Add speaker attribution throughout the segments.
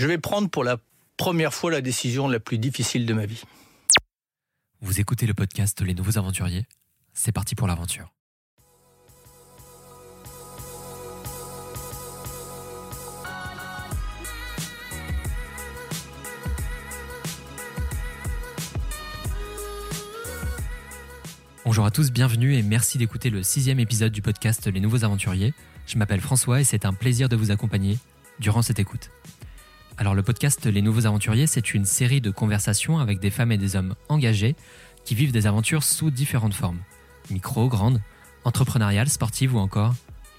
Speaker 1: Je vais prendre pour la première fois la décision la plus difficile de ma vie.
Speaker 2: Vous écoutez le podcast Les Nouveaux Aventuriers C'est parti pour l'aventure. Bonjour à tous, bienvenue et merci d'écouter le sixième épisode du podcast Les Nouveaux Aventuriers. Je m'appelle François et c'est un plaisir de vous accompagner durant cette écoute. Alors le podcast Les Nouveaux Aventuriers, c'est une série de conversations avec des femmes et des hommes engagés qui vivent des aventures sous différentes formes. Micro, grandes, entrepreneuriales, sportives ou encore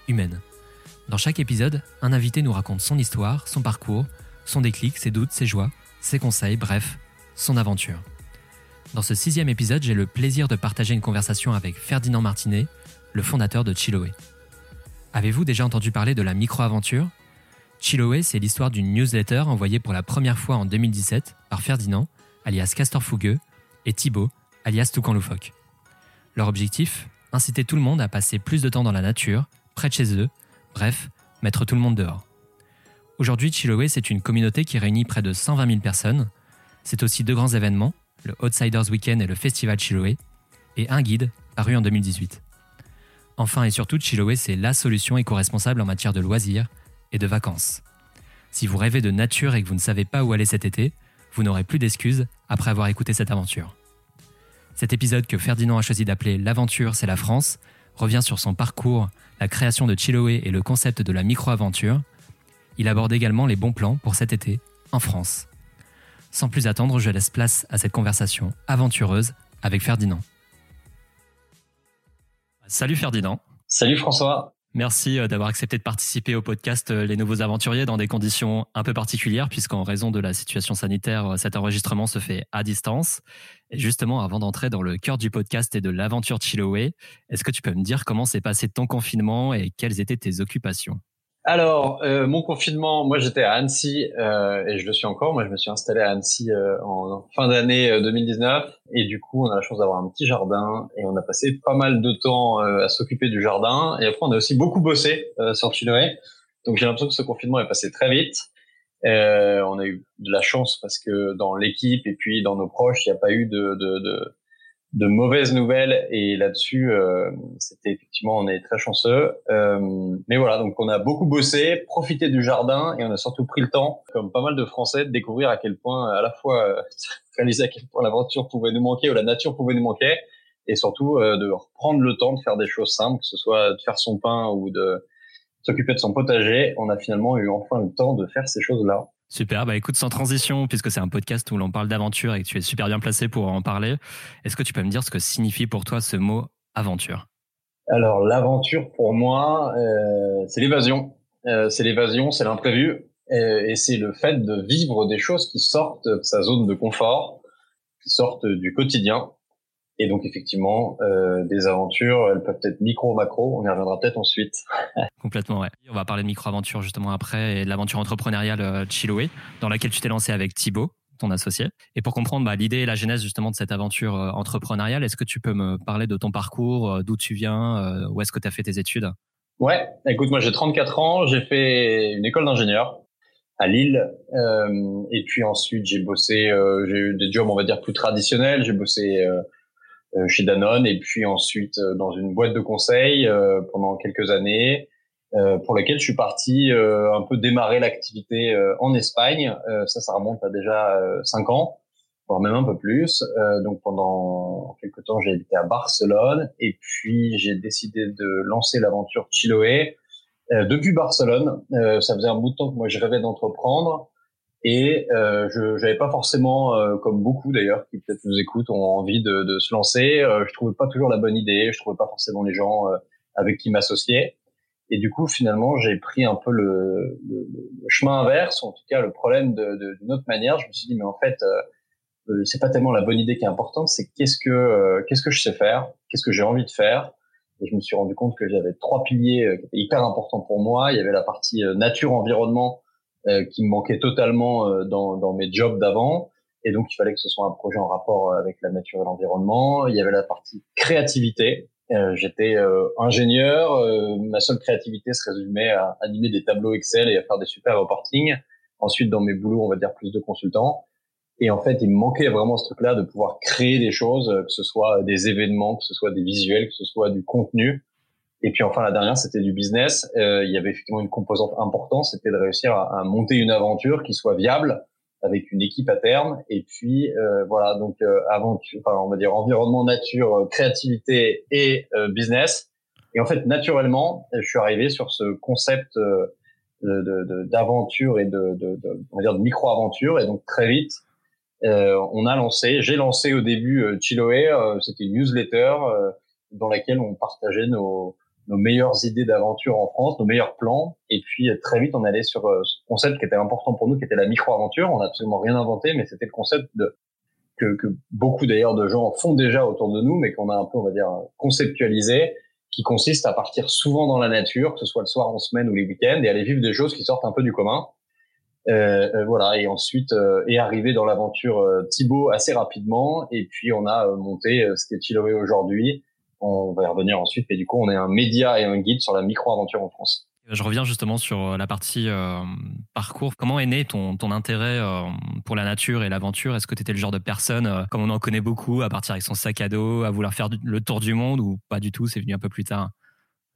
Speaker 2: humaines. Dans chaque épisode, un invité nous raconte son histoire, son parcours, son déclic, ses doutes, ses joies, ses conseils, bref, son aventure. Dans ce sixième épisode, j'ai le plaisir de partager une conversation avec Ferdinand Martinet, le fondateur de Chiloé. Avez-vous déjà entendu parler de la micro-aventure? Chiloé, c'est l'histoire d'une newsletter envoyée pour la première fois en 2017 par Ferdinand, alias Castor Fougueux, et Thibaut, alias Toucan Loufoque. Leur objectif Inciter tout le monde à passer plus de temps dans la nature, près de chez eux, bref, mettre tout le monde dehors. Aujourd'hui, Chiloé, c'est une communauté qui réunit près de 120 000 personnes. C'est aussi deux grands événements, le Outsiders Weekend et le Festival Chiloé, et un guide paru en 2018. Enfin et surtout, Chiloé, c'est la solution éco-responsable en matière de loisirs et de vacances. Si vous rêvez de nature et que vous ne savez pas où aller cet été, vous n'aurez plus d'excuses après avoir écouté cette aventure. Cet épisode que Ferdinand a choisi d'appeler L'aventure, c'est la France revient sur son parcours, la création de Chiloé et le concept de la micro-aventure. Il aborde également les bons plans pour cet été en France. Sans plus attendre, je laisse place à cette conversation aventureuse avec Ferdinand. Salut Ferdinand.
Speaker 3: Salut François.
Speaker 2: Merci euh, d'avoir accepté de participer au podcast euh, Les Nouveaux Aventuriers dans des conditions un peu particulières puisqu'en raison de la situation sanitaire, euh, cet enregistrement se fait à distance. Et justement, avant d'entrer dans le cœur du podcast et de l'aventure Chiloé, est-ce que tu peux me dire comment s'est passé ton confinement et quelles étaient tes occupations?
Speaker 3: Alors, euh, mon confinement, moi j'étais à Annecy euh, et je le suis encore. Moi, je me suis installé à Annecy euh, en fin d'année 2019 et du coup, on a la chance d'avoir un petit jardin et on a passé pas mal de temps à s'occuper du jardin. Et après, on a aussi beaucoup bossé sur Chiloé. Donc, j'ai l'impression que ce confinement est passé très vite. on a eu de la chance parce que dans l'équipe et puis dans nos proches, il n'y a pas eu de, de, de de mauvaises nouvelles et là-dessus euh, c'était effectivement on est très chanceux. Euh, mais voilà donc on a beaucoup bossé profité du jardin et on a surtout pris le temps comme pas mal de Français de découvrir à quel point à la fois euh, réaliser à quel point l'aventure pouvait nous manquer ou la nature pouvait nous manquer et surtout euh, de reprendre le temps de faire des choses simples que ce soit de faire son pain ou de s'occuper de son potager. On a finalement eu enfin le temps de faire ces choses là
Speaker 2: Super, bah écoute, sans transition, puisque c'est un podcast où l'on parle d'aventure et que tu es super bien placé pour en parler, est-ce que tu peux me dire ce que signifie pour toi ce mot aventure?
Speaker 3: Alors l'aventure pour moi, euh, c'est l'évasion. Euh, c'est l'évasion, c'est l'imprévu, et, et c'est le fait de vivre des choses qui sortent de sa zone de confort, qui sortent du quotidien, et donc effectivement, euh, des aventures, elles peuvent être micro, macro. On y reviendra peut-être ensuite.
Speaker 2: Complètement, ouais. On va parler de micro-aventure justement après et de l'aventure entrepreneuriale euh, Chiloé, dans laquelle tu t'es lancé avec Thibaut, ton associé. Et pour comprendre bah, l'idée et la genèse justement de cette aventure euh, entrepreneuriale, est-ce que tu peux me parler de ton parcours, d'où tu viens, où est-ce que tu as fait tes études?
Speaker 3: Ouais, écoute, moi j'ai 34 ans, j'ai fait une école d'ingénieur à Lille, euh, et puis ensuite j'ai bossé, j'ai eu des jobs on va dire plus traditionnels, j'ai bossé chez Danone et puis ensuite euh, dans une boîte de conseil euh, pendant quelques années pour laquelle je suis parti un peu démarrer l'activité en Espagne. ça, ça remonte à déjà cinq ans voire même un peu plus. donc pendant quelques temps, j'ai habité à Barcelone et puis j'ai décidé de lancer l'aventure Chiloé depuis Barcelone. ça faisait un bout de temps que moi je rêvais d'entreprendre et euh, je n'avais pas forcément, euh, comme beaucoup d'ailleurs qui peut-être nous écoutent, ont envie de, de se lancer. Euh, je trouvais pas toujours la bonne idée. Je trouvais pas forcément les gens euh, avec qui m'associer. Et du coup, finalement, j'ai pris un peu le, le, le, chemin inverse, en tout cas le problème d'une autre manière. Je me suis dit, mais en fait, euh, c'est pas tellement la bonne idée qui est importante, c'est qu'est-ce que qu'est-ce que je sais faire, qu'est-ce que j'ai envie de faire. Et je me suis rendu compte que j'avais trois piliers qui étaient hyper importants pour moi. Il y avait la partie nature environnement euh, qui me manquait totalement euh, dans, dans mes jobs d'avant. Et donc, il fallait que ce soit un projet en rapport avec la nature et l'environnement. Il y avait la partie créativité. Euh, J'étais euh, ingénieur. ma seule créativité se résumait à animer des tableaux Excel et à faire des super reporting. ensuite dans mes boulots, on va dire plus de consultants. Et en fait, il me manquait vraiment ce truc-là de pouvoir créer des choses, que ce soit des événements, que ce soit des visuels, que ce soit du contenu. Et puis enfin, la dernière, c'était du business. Euh, il y avait effectivement une composante importante, c'était de réussir à, à, monter une aventure qui soit viable avec une équipe à terme. Et puis euh, voilà, donc euh, aventure, enfin, on va dire environnement, nature, euh, créativité et euh, business. Et en fait, naturellement, je suis arrivé sur ce concept d'aventure et de, de, de, on va dire de micro-aventure. Et donc très vite, euh, on a lancé, j'ai lancé au début Chiloé, c'était une newsletter dans laquelle on partageait nos, nos meilleures idées d'aventure en France, nos meilleurs plans. Et puis très vite, on allait sur ce concept qui était important pour nous, qui était la micro-aventure. On n'a absolument rien inventé, mais c'était le concept de, que, que beaucoup d'ailleurs de gens font déjà autour de nous, mais qu'on a un peu, on va dire, conceptualisé, qui consiste à partir souvent dans la nature, que ce soit le soir en semaine ou les week-ends, et aller vivre des choses qui sortent un peu du commun. Euh, euh, voilà, et ensuite euh, est arrivé dans l'aventure euh, Thibaut assez rapidement, et puis on a monté ce qu'est Chiloé aujourd'hui. On va y revenir ensuite, et du coup on est un média et un guide sur la micro-aventure en France.
Speaker 2: Je reviens justement sur la partie euh, parcours. Comment est né ton, ton intérêt euh, pour la nature et l'aventure? Est-ce que tu étais le genre de personne, euh, comme on en connaît beaucoup, à partir avec son sac à dos, à vouloir faire le tour du monde ou pas du tout? C'est venu un peu plus tard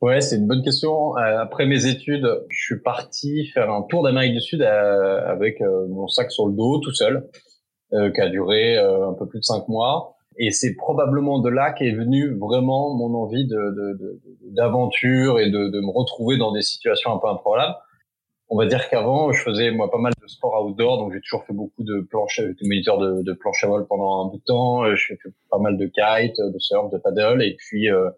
Speaker 3: Ouais, c'est une bonne question. Euh, après mes études, je suis parti faire un tour d'Amérique du Sud euh, avec euh, mon sac sur le dos, tout seul, qui a duré un peu plus de cinq mois. Et c'est probablement de là qu'est venue vraiment mon envie de, d'aventure et de, de, me retrouver dans des situations un peu improbables. On va dire qu'avant, je faisais moi pas mal de sport outdoor, donc j'ai toujours fait beaucoup de planches, j'étais moniteur de, de planche à vol pendant un bout de temps. Je fais pas mal de kite, de surf, de paddle, et puis euh,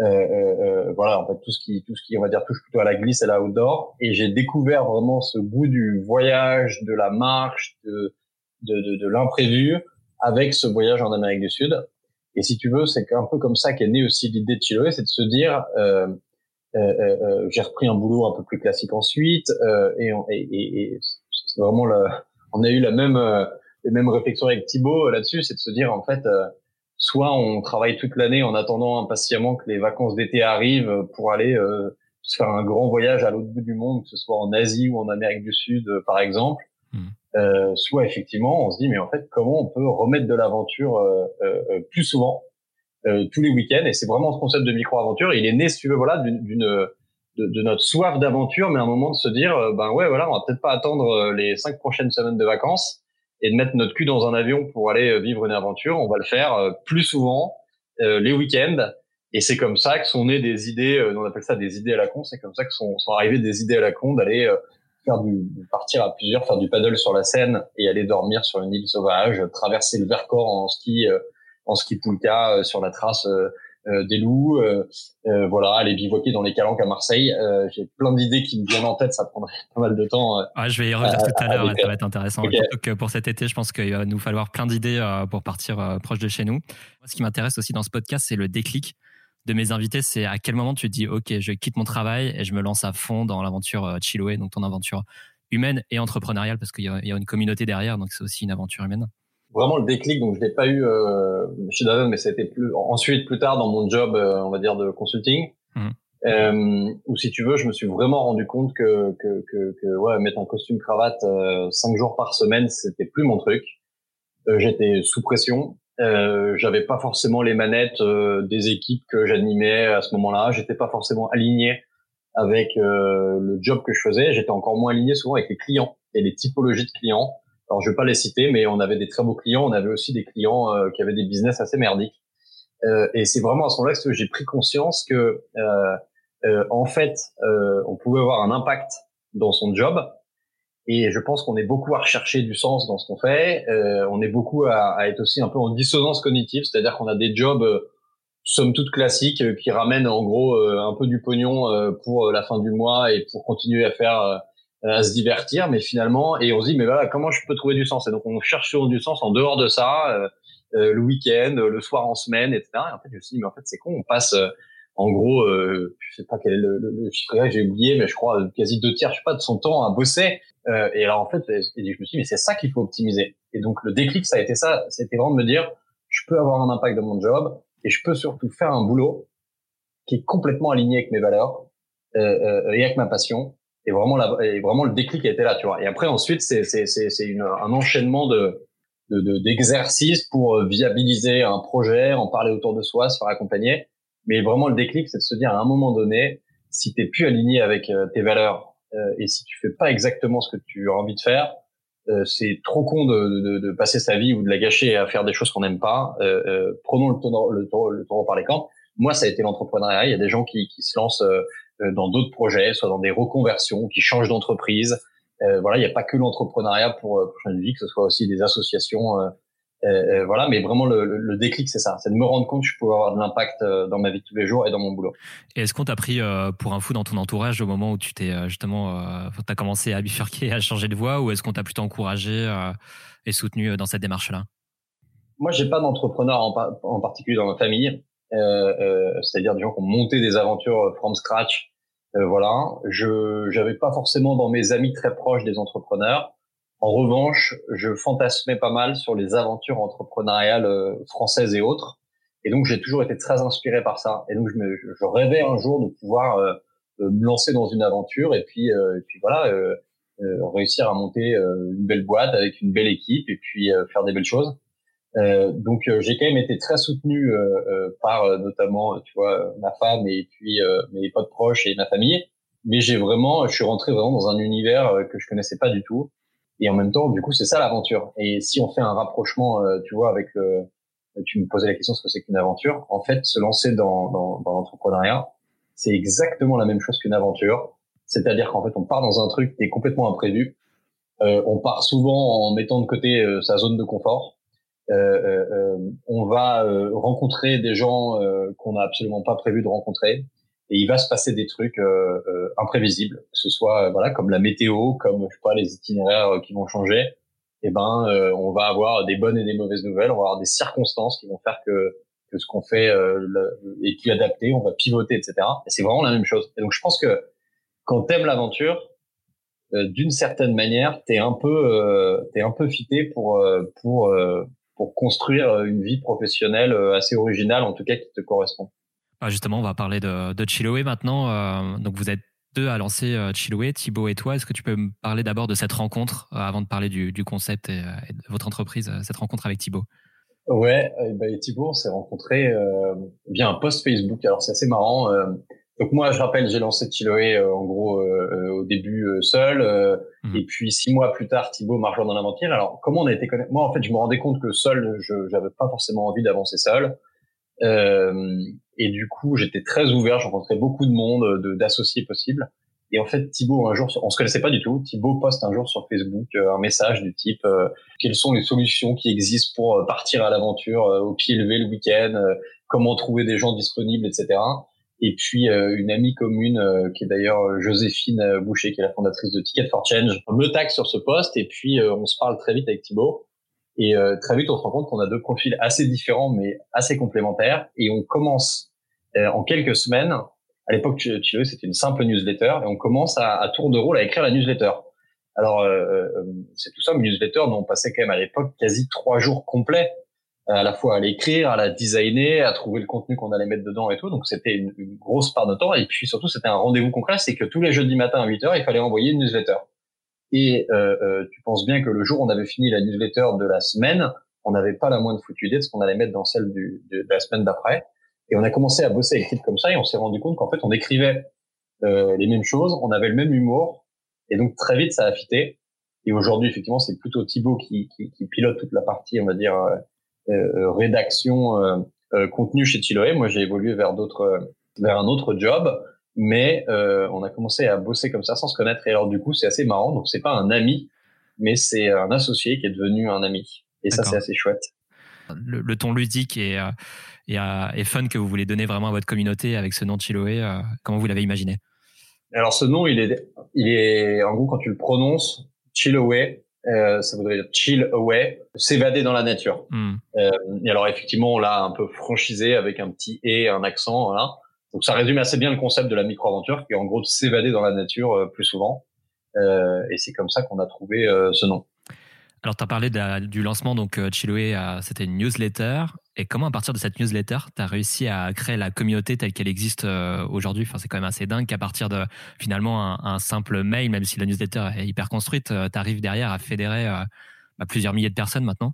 Speaker 3: euh, euh, voilà, en fait, tout ce qui, tout ce qui, on va dire, touche plutôt à la glisse et à l'outdoor. Et j'ai découvert vraiment ce goût du voyage, de la marche, de, de, de, de l'imprévu avec ce voyage en Amérique du Sud. Et si tu veux, c'est un peu comme ça qu'est née aussi l'idée de Chiloé, c'est de se dire, euh, euh, euh, j'ai repris un boulot un peu plus classique ensuite, et, et, et c'est vraiment la, on a eu la même, les mêmes réflexions avec Thibaut là-dessus, c'est de se dire en fait soit on travaille toute l'année en attendant impatiemment que les vacances d'été arrivent pour aller euh, se faire un grand voyage à l'autre bout du monde, que ce soit en Asie ou en Amérique du Sud, euh, par exemple. Hmm. Euh, soit effectivement, on se dit mais en fait comment on peut remettre de l'aventure euh, euh plus souvent, tous les week-ends? Et c'est vraiment ce concept de micro-aventure. Il est né, si tu veux, voilà, d'une de, de, notre soif d'aventure, mais à un moment de se dire ben ouais voilà, on va peut-être pas attendre les cinq prochaines semaines de vacances et de mettre notre cul dans un avion pour aller euh, vivre une aventure, on va le faire euh, plus souvent euh, les week-ends. Et c'est comme ça que sont nées des idées, on appelle ça des idées à la con, c'est comme ça que sont, sont arrivées des idées à la con d'aller faire du, partir à plusieurs, faire du paddle sur la Seine et aller dormir sur une île sauvage, traverser le Vercors en ski, en ski poulka sur la trace euh, des loups, euh, euh, voilà, aller bivouaquer dans les calanques à Marseille. J'ai plein d'idées qui me viennent en tête, ça prendrait pas mal de temps.
Speaker 2: Ah, je vais y revenir tout à l'heure, ça va être intéressant. Donc, pour cet été, je pense qu'il va nous falloir plein d'idées pour partir proche de chez nous. Ce qui m'intéresse aussi dans ce podcast, c'est le déclic de mes invités, c'est à quel moment tu te dis, OK, je quitte mon travail et je me lance à fond dans l'aventure Chiloé, donc ton aventure humaine et entrepreneuriale, parce qu'il y, a une communauté derrière, donc c'est aussi une aventure humaine
Speaker 3: vraiment le déclic. Donc je l'ai pas eu euh, chez Danone, mais c'était plus ensuite plus tard dans mon job, euh, on va dire de consulting. Mmh. Euh, ou si tu veux, je me suis vraiment rendu compte que que que, que ouais, mettre un costume cravate euh, cinq jours par semaine, c'était plus mon truc. Euh, J'étais sous pression. Euh, J'avais pas forcément les manettes euh, des équipes que j'animais à ce moment-là. J'étais pas forcément aligné avec le job que je faisais. J'étais encore moins aligné souvent avec les clients et les typologies de clients. Alors, je vais pas les citer, mais on avait des très beaux clients. On avait aussi des clients euh, qui avaient des business assez merdiques. Euh, et c'est vraiment à ce moment-là que j'ai pris conscience que, euh, euh en fait, euh, on pouvait avoir un impact dans son job. Et je pense qu'on est beaucoup à rechercher du sens dans ce qu'on fait. on est beaucoup à, à, être aussi un peu en dissonance cognitive, c'est-à-dire qu'on a des jobs somme toute classiques qui ramènent en gros un peu du pognon pour la fin du mois et pour continuer à faire euh, à se divertir, mais finalement, et on se dit, mais voilà, comment je peux trouver du sens? Et donc, on cherche sur du sens en dehors de ça, euh, euh le week-end, le soir en semaine, etc. Et en fait, je me suis dit, mais en fait, c'est con, on passe, euh, en gros, euh, je sais pas quel est le, le, chiffre j'ai oublié, mais je crois quasi deux tiers, je sais pas, de son temps à bosser. et alors, en fait, je me suis dit, mais c'est ça qu'il faut optimiser. Et donc, le déclic, ça a été ça, c'était vraiment de me dire, je peux avoir un impact dans mon job, et je peux surtout faire un boulot qui est complètement aligné avec mes valeurs et avec ma passion Et vraiment, et vraiment le déclic a été là, tu vois. Et après, ensuite, c'est c'est c'est un enchaînement de d'exercices de, pour viabiliser un projet, en parler autour de soi, se faire accompagner. Mais vraiment, le déclic, c'est de se dire à un moment donné, si t'es plus aligné avec tes valeurs et si tu fais pas exactement ce que tu as envie de faire, euh, c'est trop con de, de, de, passer sa vie ou de la gâcher à faire des choses qu'on n'aime pas. Euh, euh, prenons le taureau, le, le taureau par les camps. Moi, ça a été l'entrepreneuriat. Il y a des gens qui, qui se lancent dans d'autres projets, soit dans des reconversions, qui changent d'entreprise. voilà, il n'y a pas que l'entrepreneuriat pour, pour changer vie, que ce soit aussi des associations euh, euh, voilà, mais vraiment le, le déclic, c'est ça, c'est de me rendre compte que je peux avoir de l'impact euh, dans ma vie de tous les jours et dans mon boulot.
Speaker 2: Et est-ce qu'on t'a pris pour un fou dans ton entourage au moment où tu t'es justement, euh, t'as commencé à bifurquer, à changer de voie, ou est-ce qu'on t'a plutôt encouragé et soutenu dans cette démarche-là?
Speaker 3: Moi, j'ai pas d'entrepreneur en, en, particulier dans ma famille, c'est-à-dire des gens qui ont monté des aventures from scratch. voilà, je j'avais pas forcément dans mes amis très proches des entrepreneurs. En revanche, je fantasmais pas mal sur les aventures entrepreneuriales euh, françaises et autres. Et donc, j'ai toujours été très inspiré par ça. Et donc, je, me, je rêvais un jour de pouvoir euh, euh, me lancer dans une aventure et puis, et puis voilà, réussir à monter une belle boîte avec une belle équipe et puis faire des belles choses. donc, j'ai quand même été très soutenu par notamment, tu vois, ma femme et puis mes potes proches et ma famille. Mais j'ai vraiment, je suis rentré vraiment dans un univers que je connaissais pas du tout et en même temps, du coup, c'est ça l'aventure. Et si on fait un rapprochement, euh, tu vois, avec le, tu me posais la question ce que c'est qu'une aventure. En fait, se lancer dans, dans, dans l'entrepreneuriat, c'est exactement la même chose qu'une aventure. C'est-à-dire qu'en fait, on part dans un truc qui est complètement imprévu. Euh, on part souvent en mettant de côté euh, sa zone de confort. Euh, on va rencontrer des gens qu'on n'a absolument pas prévu de rencontrer et il va se passer des trucs euh, euh, imprévisibles, que ce soit euh, voilà comme la météo, comme je sais pas les itinéraires qui vont changer. Et eh ben, on va avoir des bonnes et des mauvaises nouvelles. On va avoir des circonstances qui vont faire que que ce qu'on fait est plus adapté. On va pivoter, etc. Et c'est vraiment la même chose. Et donc, je pense que quand t'aimes l'aventure, d'une certaine manière, t'es un peu t'es un peu fité pour pour pour construire une vie professionnelle assez originale, en tout cas qui te correspond.
Speaker 2: Ah, justement, on va parler de, de Chiloé maintenant. Euh, donc, vous êtes deux à lancer euh, Chiloé, Thibaut et toi. Est-ce que tu peux me parler d'abord de cette rencontre euh, avant de parler du, du concept et, de votre entreprise, cette rencontre avec Thibaut?
Speaker 3: Ouais, bah, Thibaut, on s'est rencontré via un post Facebook. Alors, c'est assez marrant. donc, moi, je rappelle, j'ai lancé Chiloé en gros au début seul. Mmh. Et puis, six mois plus tard, Thibaut m'a rejoint dans l'aventure. Alors, comment on a été connecté Moi, en fait, je me rendais compte que seul, je n'avais pas forcément envie d'avancer seul. Euh, et du coup, j'étais très ouvert, je rencontrais beaucoup de monde, d'associés possibles. Et en fait, Thibaut, un jour, on se connaissait pas du tout. Thibaut poste un jour sur Facebook euh, un message du type euh, quelles sont les solutions qui existent pour euh, partir à l'aventure au pied levé le week-end, comment trouver des gens disponibles, etc. Et puis une amie commune qui est d'ailleurs Joséphine Boucher, qui est la fondatrice de Ticket for Change, me tag sur ce poste et puis on se parle très vite avec Thibaut. Et très vite, on se rend compte qu'on a deux profils assez différents mais assez complémentaires. Et on commence euh, en quelques semaines. À l'époque, tu, tu c'était une simple newsletter et on commence à, à, tour de rôle à écrire la newsletter. Alors, euh, euh, c'est tout ça, une newsletter dont on passait quand même à l'époque quasi trois jours complets à la fois à l'écrire, à la designer, à trouver le contenu qu'on allait mettre dedans et tout. Donc c'était une, grosse part de temps. Et puis surtout, c'était un rendez-vous concret, c'est que tous les jeudis matin à 8 heures, il fallait envoyer une newsletter. Et euh, euh, tu penses bien que le jour où on avait fini la newsletter de la semaine, on n'avait pas la moindre foutue idée de ce qu'on allait mettre dans celle du, de, la semaine d'après. Et on a commencé à bosser avec types comme ça et on s'est rendu compte qu'en fait, on écrivait euh, les mêmes choses, on avait le même humour. Et donc, très vite, ça a fité. Et aujourd'hui, effectivement, c'est plutôt Thibaut qui, qui, qui, pilote toute la partie, on va dire, euh, euh rédaction, euh, euh, contenu chez Chiloé. Moi, j'ai évolué vers d'autres, vers un autre job. Mais on a commencé à bosser comme ça sans se connaître. Et alors, du coup, c'est assez marrant. Donc, c'est pas un ami, mais c'est un associé qui est devenu un ami. Et ça, c'est assez chouette.
Speaker 2: Le, le, ton ludique et, et, fun que vous voulez donner vraiment à votre communauté avec ce nom de Chiloé euh, Comment vous l'avez imaginé?
Speaker 3: Alors ce nom, il est, il est en gros quand tu le prononces, Chiloé, euh, ça voudrait dire chill away, s'évader dans la nature. Hmm. Euh, et alors effectivement, on l'a un peu franchisé avec un petit et, un accent, voilà. Donc ça résume assez bien le concept de la micro-aventure, qui est en gros de s'évader dans la nature plus souvent. et c'est comme ça qu'on a trouvé ce nom.
Speaker 2: Alors, tu as parlé du lancement, donc Chiloé, c'était une newsletter. Et comment, à partir de cette newsletter, tu as réussi à créer la communauté telle qu'elle existe aujourd'hui? Enfin, C'est quand même assez dingue qu'à partir de finalement un, simple mail, même si la newsletter est hyper construite, tu arrives derrière à fédérer bah, plusieurs milliers de personnes maintenant?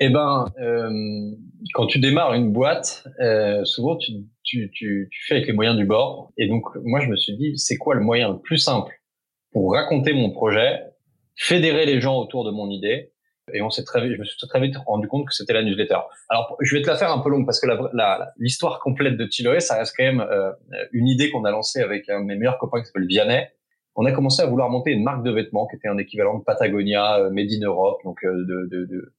Speaker 3: Eh ben, euh, quand tu démarres une boîte, euh, souvent tu, fais avec les moyens du bord. Et donc, moi, je me suis dit, c'est quoi le moyen le plus simple pour raconter mon projet, fédérer les gens autour de mon idée Et on s'est très je me suis très vite rendu compte que c'était la newsletter. Alors, je vais te la faire un peu longue parce que l'histoire complète de Chiloé, ça reste quand même euh, une idée qu'on a lancée avec un de mes meilleurs copains qui s'appelle Vianney. On a commencé à vouloir monter une marque de vêtements qui était un équivalent de Patagonia, euh, Made in Europe, donc euh, de, de, de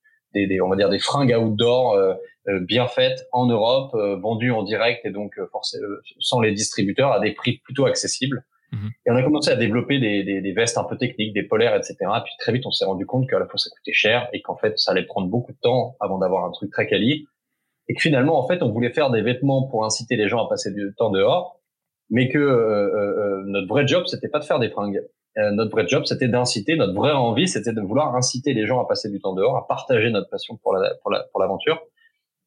Speaker 3: des, on va dire des fringues outdoor euh, euh, bien faites en Europe, euh, vendues en direct et donc sans les distributeurs à des prix plutôt accessibles. Mhm. Et on a commencé à développer des, des, des, vestes un peu techniques, des polaires, etc. Et puis très vite, on s'est rendu compte qu'à la fois ça coûtait cher et qu'en fait, ça allait prendre beaucoup de temps avant d'avoir un truc très quali. Et que finalement, en fait, on voulait faire des vêtements pour inciter les gens à passer du temps dehors, mais que euh, notre vrai job, c'était pas de faire des fringues. Euh, notre vrai job, c'était d'inciter, notre vraie envie, c'était de vouloir inciter les gens à passer du temps dehors, à partager notre passion pour la, pour la, pour l'aventure.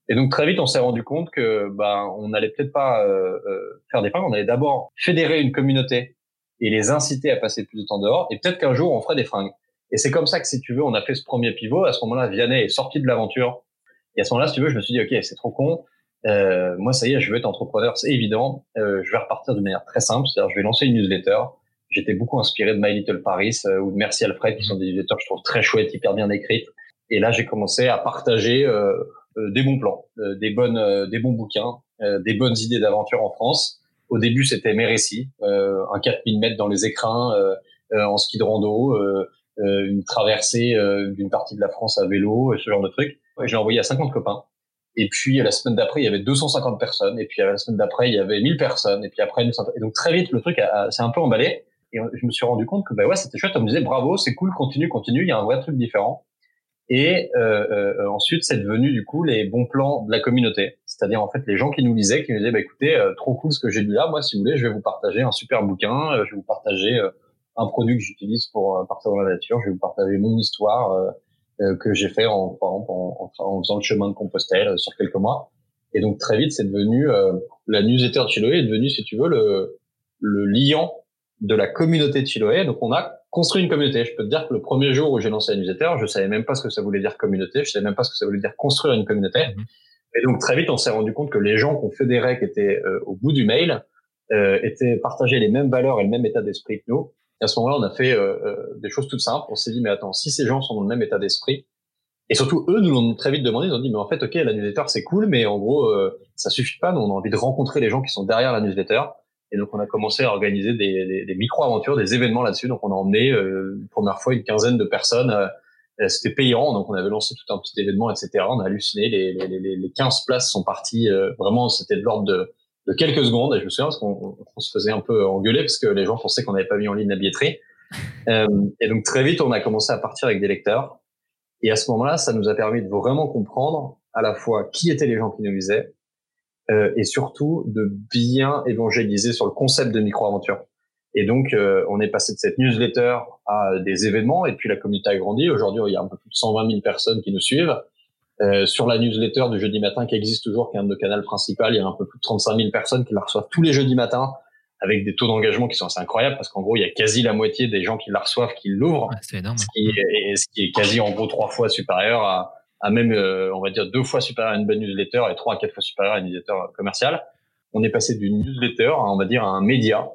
Speaker 3: Et donc très vite, on s'est rendu compte que ben on n'allait peut-être pas euh, euh, faire des fringues, on allait d'abord fédérer une communauté et les inciter à passer plus de temps dehors, et peut-être qu'un jour on ferait des fringues. Et c'est comme ça que si tu veux, on a fait ce premier pivot. À ce moment-là, Vianney est sorti de l'aventure. Et à ce moment-là, si tu veux, je me suis dit ok, c'est trop con. Euh, moi, ça y est, je veux être entrepreneur, c'est évident. Euh, je vais repartir de manière très simple, c'est-à-dire je vais lancer une newsletter j'étais beaucoup inspiré de My Little Paris euh, ou de Merci Alfred, qui sont des éditeurs que je trouve très chouettes, hyper bien écrites. Et là, j'ai commencé à partager euh, euh des bons plans, euh, des bonnes, des bons bouquins, des bonnes idées d'aventure en France. Au début, c'était mes récits, un 4000 mètres dans les écrins, en ski de rando, une traversée d'une partie de la France à vélo, ce genre de trucs. J'ai envoyé à 50 copains. Et puis la semaine d'après, il y avait 250 personnes. Et puis la semaine d'après, il y avait 1000 personnes. Et puis après, et donc très vite, le truc s'est un peu emballé. Et je me suis rendu compte que bah ouais, c'était chouette. On me disait bravo, c'est cool, continue, continue. Il y a un vrai truc différent. Et euh, euh, ensuite, c'est devenu du coup les bons plans de la communauté, c'est-à-dire en fait les gens qui nous lisaient, qui nous disaient bah écoutez, euh, trop cool ce que j'ai lu là. Moi, si vous voulez, je vais vous partager un super bouquin. Euh, je vais vous partager euh, un produit que j'utilise pour partir dans la nature. Je vais vous partager mon histoire que j'ai fait en, en, en, faisant le chemin de Compostelle sur quelques mois. Et donc très vite, c'est devenu la newsletter de Chiloé est devenu, si tu veux, le, le liant de la communauté de Chiloé. Donc, on a construit une communauté. Je peux te dire que le premier jour où j'ai lancé la newsletter, je savais même pas ce que ça voulait dire communauté. Je savais même pas ce que ça voulait dire construire une communauté. Mhm. Et donc, très vite, on s'est rendu compte que les gens qu'on fédérait, qui étaient euh, au bout du mail, euh, étaient partageaient les mêmes valeurs et le même état d'esprit que nous. Et à ce moment-là, on a fait euh, euh, des choses toutes simples. On s'est dit, mais attends, si ces gens sont dans le même état d'esprit, et surtout, eux nous l'ont très vite demandé. Ils ont dit, mais en fait, ok, la newsletter c'est cool, mais en gros, ça suffit pas. Nous, on a envie de rencontrer les gens qui sont derrière la newsletter. Et donc, on a commencé à organiser des, des, des micro-aventures, des événements là-dessus. Donc, on a emmené euh, une première fois une quinzaine de personnes. Euh, c'était payant, donc on avait lancé tout un petit événement, etc. On a halluciné. Les, les, les, les 15 places sont parties. Euh, vraiment, c'était de l'ordre de, de, quelques secondes. Et je me souviens parce qu'on on se faisait un peu engueuler parce que les gens pensaient qu'on n'avait pas mis en ligne la billetterie. Euh, et donc, très vite, on a commencé à partir avec des lecteurs. Et à ce moment-là, ça nous a permis de vraiment comprendre à la fois qui étaient les gens qui nous lisaient, euh, et surtout de bien évangéliser sur le concept de micro-aventure. Et donc, euh, on est passé de cette newsletter à des événements, et puis la communauté a grandi. Aujourd'hui, il y a un peu plus de 120 000 personnes qui nous suivent. Euh, sur la newsletter du jeudi matin qui existe toujours, qui est un de nos canaux principaux, il y a un peu plus de 35 000 personnes qui la reçoivent tous les jeudis matins avec des taux d'engagement qui sont assez incroyables parce qu'en gros, il y a quasi la moitié des gens qui la reçoivent qui l'ouvrent.
Speaker 2: c'est énorme.
Speaker 3: Ce qui, est, ce qui est quasi en gros trois fois supérieur à, à même, euh, on va dire, deux fois supérieur à une bonne newsletter et trois à quatre fois supérieur à une newsletter commerciale. On est passé d'une newsletter, à, on va dire, à un média.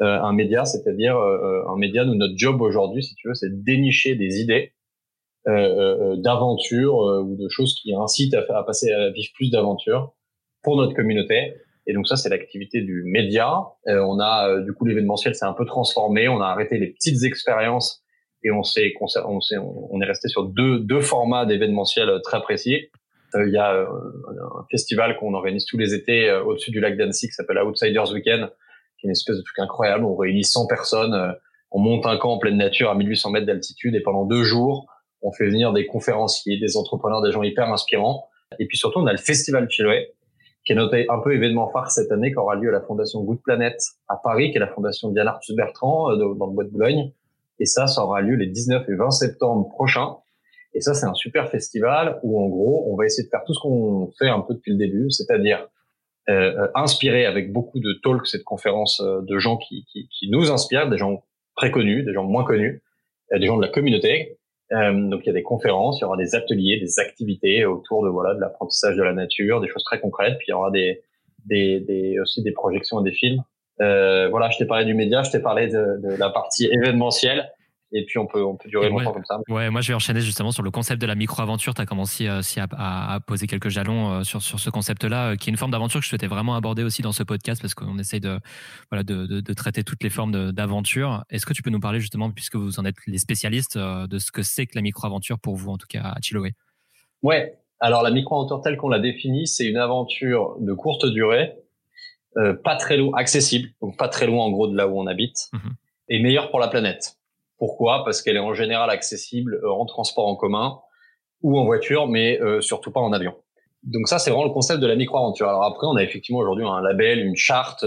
Speaker 3: Euh, un média, c'est-à-dire euh, un média, nous, notre job aujourd'hui, si tu veux, c'est de dénicher des idées euh, d'aventures ou de choses qui incitent à, passer à vivre plus d'aventures pour notre communauté. Et donc ça, c'est l'activité du média. on a, du coup, l'événementiel s'est un peu transformé. On a arrêté les petites expériences et on s'est on, on est resté sur deux, deux formats d'événementiel très précis. Euh, il y a euh, un festival qu'on organise tous les étés euh, au-dessus du lac d'Annecy qui s'appelle Outsiders Weekend, est une espèce de truc incroyable. On réunit 100 personnes, on monte un camp en pleine nature à 1800 mètres d'altitude et pendant deux jours, on fait venir des conférenciers, des entrepreneurs, des gens hyper inspirants. Et puis surtout, on a le festival Chiloé, qui est noté un peu événement phare cette année, qui aura lieu à la fondation Good Planet à Paris, qui est la fondation Diane Arthus Bertrand dans le bois de Boulogne. Et ça, ça aura lieu les 19 et 20 septembre prochains. Et ça, c'est un super festival où, en gros, on va essayer de faire tout ce qu'on fait un peu depuis le début, c'est-à-dire euh, inspirer avec beaucoup de talks et de conférences de gens qui, qui, qui, nous inspirent, des gens très connus, des gens moins connus, des gens de la communauté. donc, il y a des conférences, il y aura des ateliers, des activités autour de voilà de l'apprentissage de la nature, des choses très concrètes. Puis il y aura des, des, des aussi des projections et des films. Euh, voilà, je t'ai parlé du média, je t'ai parlé de, de, la partie événementielle. Et puis on peut on peut durer longtemps comme ça.
Speaker 2: Ouais, moi je vais enchaîner justement sur le concept de la micro-aventure. Tu as commencé euh, aussi à, à, poser quelques jalons euh, sur, sur ce concept-là, euh, qui est une forme d'aventure que je souhaitais vraiment aborder aussi dans ce podcast parce qu'on essaye de, voilà, de, de, de, traiter toutes les formes d'aventure. Est-ce que tu peux nous parler justement, puisque vous en êtes les spécialistes, de ce que c'est que la micro-aventure pour vous, en tout cas à Chiloé?
Speaker 3: Ouais, alors la micro-aventure telle qu'on l'a définie, c'est une aventure de courte durée euh, pas très loin, accessible, donc pas très loin en gros de là où on habite, mhm. et meilleure pour la planète. Pourquoi? Parce qu'elle est en général accessible euh, en transport en commun ou en voiture, mais euh, surtout pas en avion. Donc ça, c'est vraiment le concept de la micro-aventure. Alors après, on a effectivement aujourd'hui un label, une charte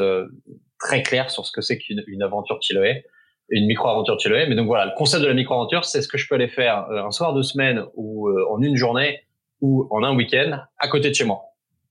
Speaker 3: très claire sur ce que c'est qu'une une aventure Chiloé, une micro-aventure Chiloé. Mais donc voilà, le concept de la micro-aventure, c'est ce que je peux aller faire un soir de semaine ou en une journée ou en un week-end à côté de chez moi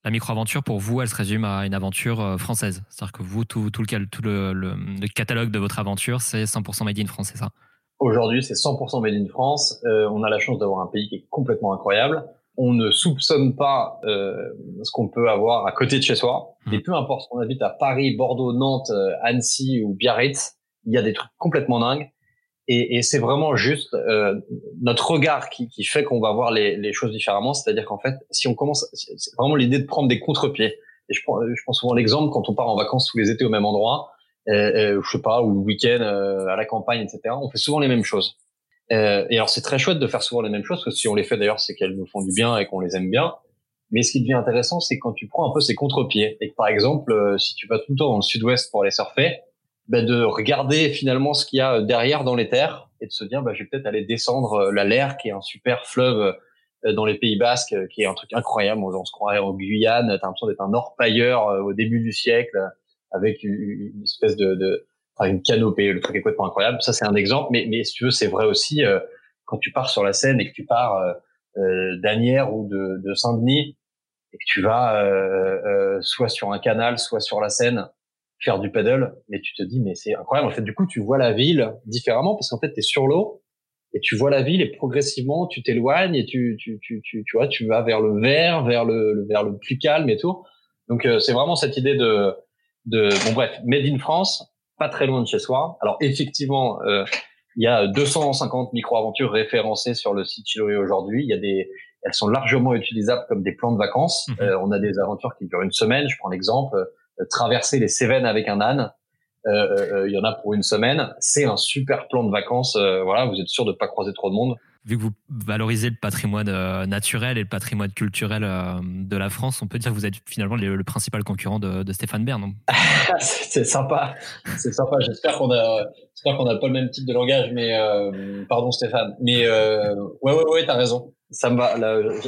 Speaker 2: la micro-aventure, pour vous, elle se résume à une aventure euh, française. C'est-à-dire que vous, tout, tout, le, tout le, le, catalogue de votre aventure, c'est 100% made in France, c'est ça?
Speaker 3: Aujourd'hui, c'est 100% made in France. Euh, on a la chance d'avoir un pays qui est complètement incroyable. On ne soupçonne pas euh, ce qu'on peut avoir à côté de chez soi. Mmh. Et peu importe qu'on habite à Paris, Bordeaux, Nantes, euh, Annecy ou Biarritz, il y a des trucs complètement dingues. Et, et c'est vraiment juste euh, notre regard qui, qui fait qu'on va voir les, les choses différemment. C'est-à-dire qu'en fait, si on commence, c'est vraiment l'idée de prendre des contre-pieds. Et je prends, je prends souvent l'exemple quand on part en vacances tous les étés au même endroit, euh, euh, je sais pas, ou le week-end euh, à la campagne, etc. On fait souvent les mêmes choses. Euh, et alors c'est très chouette de faire souvent les mêmes choses, parce que si on les fait d'ailleurs, c'est qu'elles nous font du bien et qu'on les aime bien. Mais ce qui devient intéressant, c'est quand tu prends un peu ces contre-pieds. Et que par exemple, euh, si tu vas tout le temps dans le sud-ouest pour aller surfer, bah, de regarder finalement ce qu'il y a derrière dans les terres et de se dire bah, je vais peut-être aller descendre euh, la Lère qui est un super fleuve euh, dans les Pays Basques euh, qui est un truc incroyable. On se croirait en Guyane t'as l'impression d'être un orpailleur au début du siècle avec une espèce de, de enfin, une canopée. Le truc est complètement incroyable. Ça c'est un exemple. Mais mais si tu veux c'est vrai aussi quand tu pars sur la Seine et que tu pars euh, d'Anières ou de, de Saint-Denis et que tu vas euh, soit sur un canal soit sur la Seine faire du paddle, mais tu te dis, mais c'est incroyable. En fait, du coup, tu vois la ville différemment parce qu'en fait, tu es sur l'eau et tu vois la ville et progressivement, tu t'éloignes et tu, tu, tu, tu, tu, vois, tu vas vers le vert, vers le, vers le plus calme et tout. Donc, euh, c'est vraiment cette idée de, de, bon, bref, Made in France, pas très loin de chez soi. Alors, effectivement, euh, il y a 250 micro-aventures référencées sur le site Chiloé aujourd'hui. Il y a des, elles sont largement utilisables comme des plans de vacances. Mmh euh, on a des aventures qui durent une semaine. Je prends l'exemple traverser les Cévennes avec un âne. Euh, euh, il y en a pour une semaine. C'est un super plan de vacances. Euh, voilà, vous êtes sûr de pas croiser trop de monde.
Speaker 2: Vu que vous valorisez le patrimoine naturel et le patrimoine culturel de la France, on peut dire que vous êtes finalement le, principal concurrent de, de Stéphane Bern.
Speaker 3: c'est sympa, c'est sympa. J'espère qu'on a, j'espère qu'on n'a pas le même type de langage, mais pardon Stéphane. Mais ouais, ouais, ouais, t'as raison ça me va.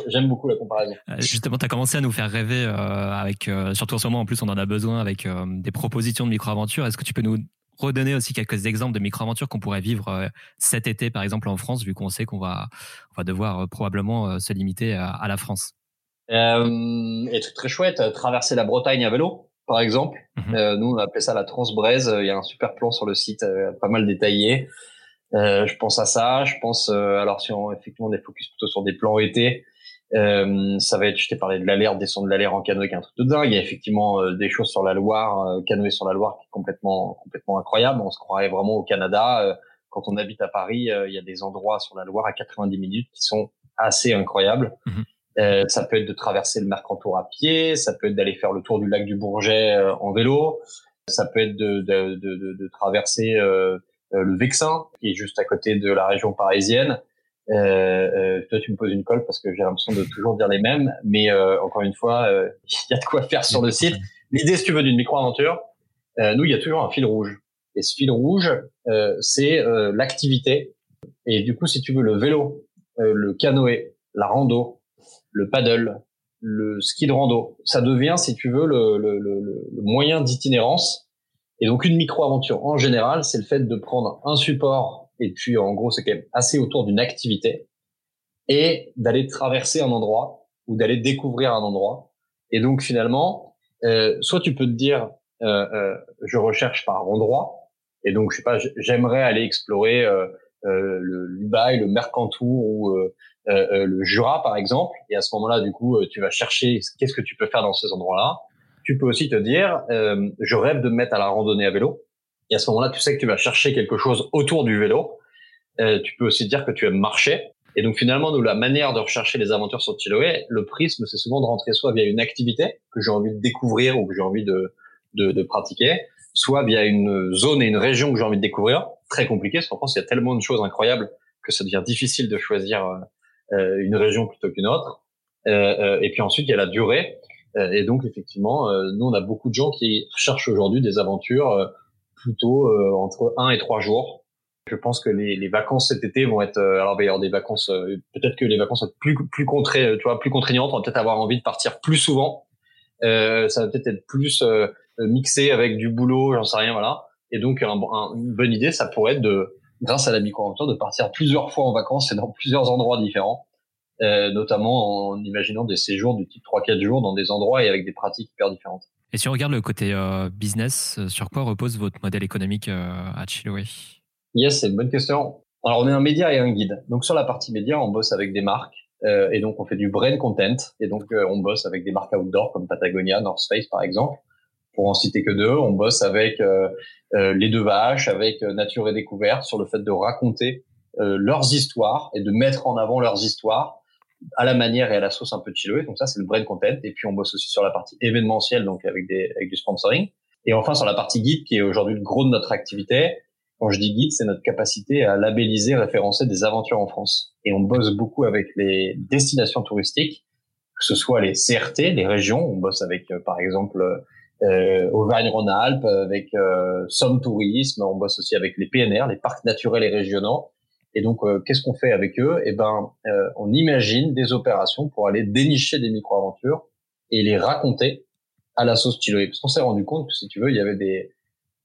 Speaker 3: J'aime beaucoup la comparaison.
Speaker 2: Euh, justement, tu as commencé à nous faire rêver euh, avec, euh, surtout en ce moment, en plus, on en a besoin avec des propositions de micro-aventures. Est-ce que tu peux nous redonner aussi quelques exemples de micro-aventures qu'on pourrait vivre cet été, par exemple, en France, vu qu'on sait qu'on va, on va devoir probablement se limiter à, la France
Speaker 3: euh, Et truc très chouette, traverser la Bretagne à vélo, par exemple. Mhm. nous, on a appelé ça la Transbraise. Il y a un super plan sur le site, pas mal détaillé. Euh, je pense à ça. Je pense euh, alors si on effectivement des focus plutôt sur des plans été, euh, ça va être. Je t'ai parlé de l'Alert, descendre de l'Alert en canoë, qui est un truc de dingue. Il y a effectivement euh, des choses sur la Loire, canoë sur la Loire, qui est complètement complètement incroyable. On se croirait vraiment au Canada. quand on habite à Paris, il y a des endroits sur la Loire à 90 minutes qui sont assez incroyables. Euh, ça peut être de traverser le Mercantour à pied, ça peut être d'aller faire le tour du lac du Bourget en vélo, ça peut être de, de, de, de traverser euh, euh, le Vexin, qui est juste à côté de la région parisienne. Euh, euh, toi, tu me poses une colle parce que j'ai l'impression de toujours dire les mêmes, mais euh, encore une fois, il y a de quoi faire sur le site. L'idée, si tu veux, d'une micro-aventure, nous, il y a toujours un fil rouge. Et ce fil rouge, c'est l'activité. Et du coup, si tu veux, le vélo, le canoë, la rando, le paddle, le ski de rando, ça devient, si tu veux, le, le, le, le moyen d'itinérance et donc une micro-aventure en général, c'est le fait de prendre un support et puis en gros c'est quand même assez autour d'une activité et d'aller traverser un endroit ou d'aller découvrir un endroit. Et donc finalement, euh, soit tu peux te dire, euh, euh, je recherche par endroit, et donc je sais pas, j'aimerais aller explorer euh, euh, le Lubaï, le Mercantour ou euh, le Jura par exemple. Et à ce moment-là, du coup, tu vas chercher qu'est-ce que tu peux faire dans ces endroits-là. Tu peux aussi te dire, je rêve de me mettre à la randonnée à vélo. Et à ce moment-là, tu sais que tu vas chercher quelque chose autour du vélo. tu peux aussi dire que tu aimes marcher. Et donc finalement, nous, la manière de rechercher les aventures sur Chiloé, le prisme, c'est souvent de rentrer soit via une activité que j'ai envie de découvrir ou que j'ai envie de, de, de, pratiquer, soit via une zone et une région que j'ai envie de découvrir. Très compliqué, parce qu'en France, il y a tellement de choses incroyables que ça devient difficile de choisir euh, une région plutôt qu'une autre. Euh, euh, et puis ensuite, il y a la durée. Euh, et donc, effectivement, euh, nous, on a beaucoup de gens qui recherchent aujourd'hui des aventures plutôt entre un et trois jours je pense que les, les, vacances cet été vont être, euh, alors il y avoir des vacances, euh, peut-être que les vacances vont être plus plus contré, tu vois, plus contraignantes. On va peut-être avoir envie de partir plus souvent. Euh, ça va peut-être être plus euh, mixé avec du boulot, j'en sais rien, voilà. Et donc un, une bonne idée, ça pourrait être de, grâce à la micro-aventure, de partir plusieurs fois en vacances et dans plusieurs endroits différents, notamment en imaginant des séjours du type 3-4 jours dans des endroits et avec des pratiques hyper différentes.
Speaker 2: Et si on regarde le côté business, sur quoi repose votre modèle économique à Chiloé?
Speaker 3: Yes, c'est une bonne question. Alors, on est un média et un guide. Donc, sur la partie média, on bosse avec des marques. Euh, et donc, on fait du brand content. Et donc, euh, on bosse avec des marques outdoor comme Patagonia, North Face, par exemple. Pour en citer que deux, on bosse avec euh, euh les deux vaches, avec euh, Nature et Découverte sur le fait de raconter leurs histoires et de mettre en avant leurs histoires à la manière et à la sauce un peu de Chiloé. Donc ça, c'est le brand content. Et puis, on bosse aussi sur la partie événementielle, donc avec, des, avec du sponsoring. Et enfin, sur la partie guide, qui est aujourd'hui le gros de notre activité, quand je dis guide, c'est notre capacité à labelliser, référencer des aventures en France. Et on bosse beaucoup avec les destinations touristiques, que ce soit les CRT, les régions. On bosse avec, euh, par exemple, euh, Auvergne-Rhône-Alpes, avec euh, Somme Tourisme. On bosse aussi avec les PNR, les parcs naturels et régionaux. Et donc, euh, qu'est-ce qu'on fait avec eux? Eh ben, euh, on imagine des opérations pour aller dénicher des micro-aventures et les raconter à la sauce Chiloé. Parce qu'on s'est rendu compte que, si tu veux, il y avait des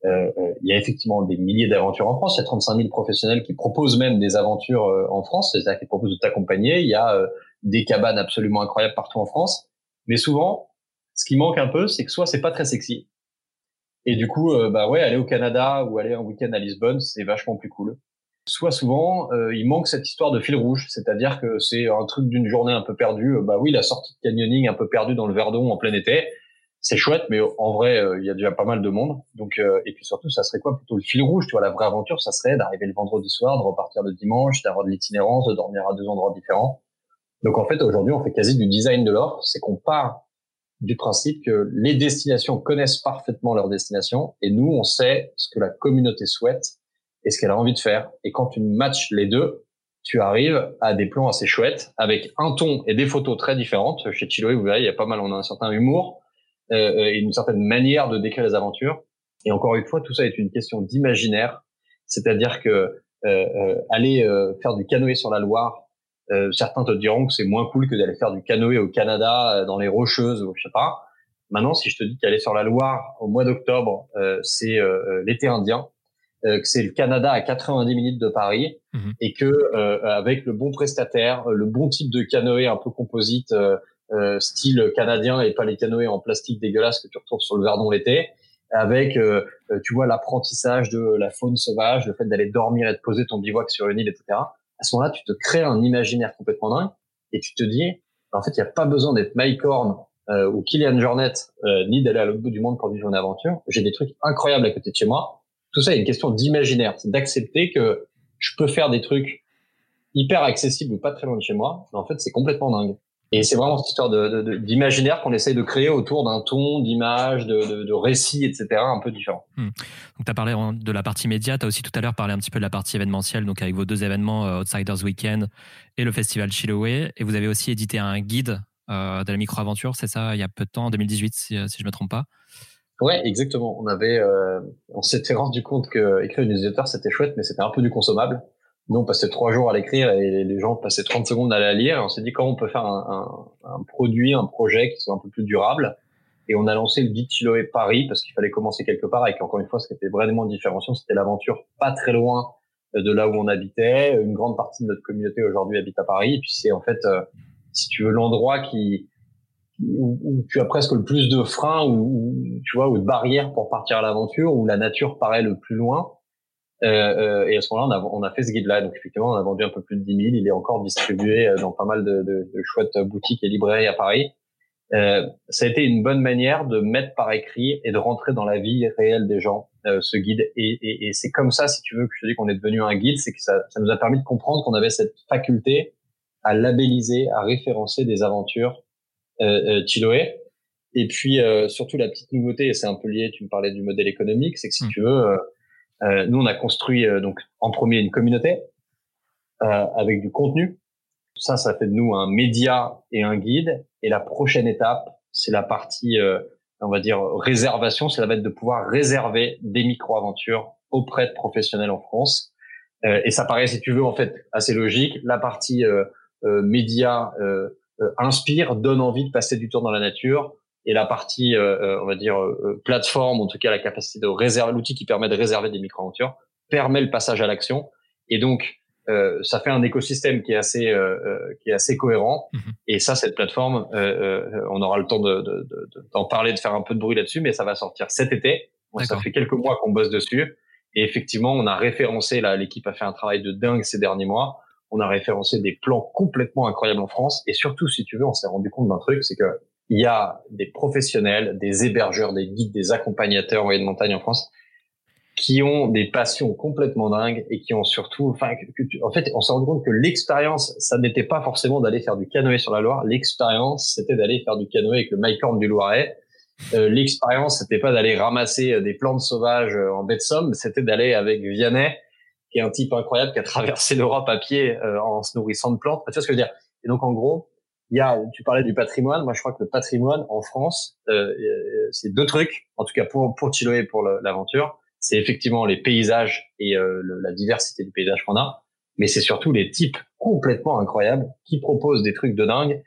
Speaker 3: euh, euh, il y a effectivement des milliers d'aventures en France. Il y a 35 000 professionnels qui proposent même des aventures euh, en France, c'est-à-dire qui proposent de t'accompagner. Il y a des cabanes absolument incroyables partout en France. Mais souvent, ce qui manque un peu, c'est que soit c'est pas très sexy. Et du coup, bah ouais, aller au Canada ou aller un week-end à Lisbonne, c'est vachement plus cool. Soit souvent, il manque cette histoire de fil rouge, c'est-à-dire que c'est un truc d'une journée un peu perdue. bah oui, la sortie de canyoning un peu perdue dans le Verdon en plein été c'est chouette, mais en vrai, euh, il y a déjà pas mal de monde. Donc, euh, et puis surtout, ça serait quoi plutôt le fil rouge, tu vois, la vraie aventure, ça serait d'arriver le vendredi soir, de repartir le dimanche, d'avoir de l'itinérance, de dormir à deux endroits différents. Donc en fait, aujourd'hui, on fait quasi du design de l'offre, c'est qu'on part du principe que les destinations connaissent parfaitement leur destination et nous, on sait ce que la communauté souhaite et ce qu'elle a envie de faire. Et quand tu matches les deux, tu arrives à des plans assez chouettes avec un ton et des photos très différentes. Chez Chiloé, vous verrez, il y a pas mal, on a un certain humour, euh, euh, et une certaine manière de décrire les aventures. Et encore une fois, tout ça est une question d'imaginaire, c'est-à-dire que euh, aller faire du canoë sur la Loire, certains te diront que c'est moins cool que d'aller faire du canoë au Canada, dans les Rocheuses ou je sais pas. Maintenant, si je te dis qu'aller sur la Loire au mois d'octobre, c'est l'été indien, que c'est le Canada à 90 minutes de Paris, mmh et que avec le bon prestataire, le bon type de canoë un peu composite, euh, style canadien et pas les canoës en plastique dégueulasse que tu retrouves sur le Verdon l'été, avec, euh, euh, tu vois, l'apprentissage de la faune sauvage, le fait d'aller dormir et de poser ton bivouac sur une île, etc. À ce moment-là, tu te crées un imaginaire complètement dingue et tu te dis, en fait, il n'y a pas besoin d'être Mike Horn euh, ou Kylian Jornet, euh, ni d'aller à l'autre bout du monde pour vivre une aventure. J'ai des trucs incroyables à côté de chez moi. Tout ça est une question d'imaginaire, c'est d'accepter que je peux faire des trucs hyper accessibles ou pas très loin de chez moi, en fait, c'est complètement dingue. Et c'est vraiment cette histoire d'imaginaire qu'on essaye de créer autour d'un ton, d'image, de, de, récit, etc., un peu différent.
Speaker 2: Hmm. Donc, tu as parlé de la partie média, tu as aussi tout à l'heure parlé un petit peu de la partie événementielle, donc avec vos deux événements, euh, Outsiders Weekend et le Festival Chiloé. Et vous avez aussi édité un guide euh, de la micro-aventure, c'est ça, il y a peu de temps, en 2018, si, si je ne me trompe pas.
Speaker 3: Ouais, exactement. On avait, euh, on s'était rendu compte que écrire une newsletter c'était chouette, mais c'était un peu du consommable. Nous, on passait trois jours à l'écrire et les gens passaient 30 secondes à la lire. Et on s'est dit comment on peut faire un, un, un, produit, un projet qui soit un peu plus durable. Et on a lancé le Chiloé Paris parce qu'il fallait commencer quelque part. Et qu'encore une fois, ce qui était vraiment différenciant, c'était l'aventure pas très loin de là où on habitait. Une grande partie de notre communauté aujourd'hui habite à Paris. Et puis c'est en fait, si tu veux, l'endroit qui où, tu as presque le plus de freins ou, tu vois ou de barrières pour partir à l'aventure où la nature paraît le plus loin. Euh, euh, et à ce moment-là on a, on a fait ce guide là donc effectivement on a vendu un peu plus de 10 000 il est encore distribué euh, dans pas mal de, de, de chouettes boutiques et librairies à Paris. Euh, ça a été une bonne manière de mettre par écrit et de rentrer dans la vie réelle des gens euh, ce guide. Et, et, et c'est comme ça si tu veux que je te dis qu'on est devenu un guide. C'est que ça, ça nous a permis de comprendre qu'on avait cette faculté à labelliser à référencer des aventures euh, euh, Chiloé. Et puis euh, surtout la petite nouveauté, et c'est un peu lié, tu me parlais du modèle économique, c'est que si mm. tu veux, nous on a construit donc en premier une communauté avec du contenu. Ça, ça fait de nous un média et un guide. Et la prochaine étape, c'est la partie, on va dire, réservation. C'est la va être de pouvoir réserver des micro-aventures auprès de professionnels en France. et ça paraît, si tu veux, en fait, assez logique. La partie euh, média, euh, inspire, donne envie de passer du temps dans la nature. Et la partie, euh, euh, on va dire, plateforme, en tout cas la capacité de réserver, l'outil qui permet de réserver des micro-aventures, permet le passage à l'action. Et donc, ça fait un écosystème qui est assez, qui est assez cohérent. Mhm. Et ça, cette plateforme, on aura le temps d'en de, de, parler, de faire un peu de bruit là-dessus, mais ça va sortir cet été. ça fait quelques mois qu'on bosse dessus. Et effectivement, on a référencé, là, l'équipe a fait un travail de dingue ces derniers mois on a référencé des plans complètement incroyables en France. Et surtout, si tu veux, on s'est rendu compte d'un truc, c'est que il y a des professionnels, des hébergeurs, des guides, des accompagnateurs en de montagne en France qui ont des passions complètement dingues et qui ont surtout, enfin, en fait, on s'est rendu compte que l'expérience, ça n'était pas forcément d'aller faire du canoë sur la Loire. L'expérience, c'était d'aller faire du canoë avec le Mycorn du Loiret. Euh, l'expérience, c'était pas d'aller ramasser euh, des plantes sauvages euh, en baie de Somme, c'était d'aller avec Vianney qui est un type incroyable qui a traversé l'Europe à pied euh, en se nourrissant de plantes. Tu vois ce que je veux dire? Et donc en gros, il y a, tu parlais du patrimoine. Moi, je crois que le patrimoine en France, euh, euh c'est deux trucs. En tout cas pour pour Chiloé et pour l'aventure, c'est effectivement les paysages et euh, la diversité du paysage qu'on a, mais c'est surtout les types complètement incroyables qui proposent des trucs de dingue.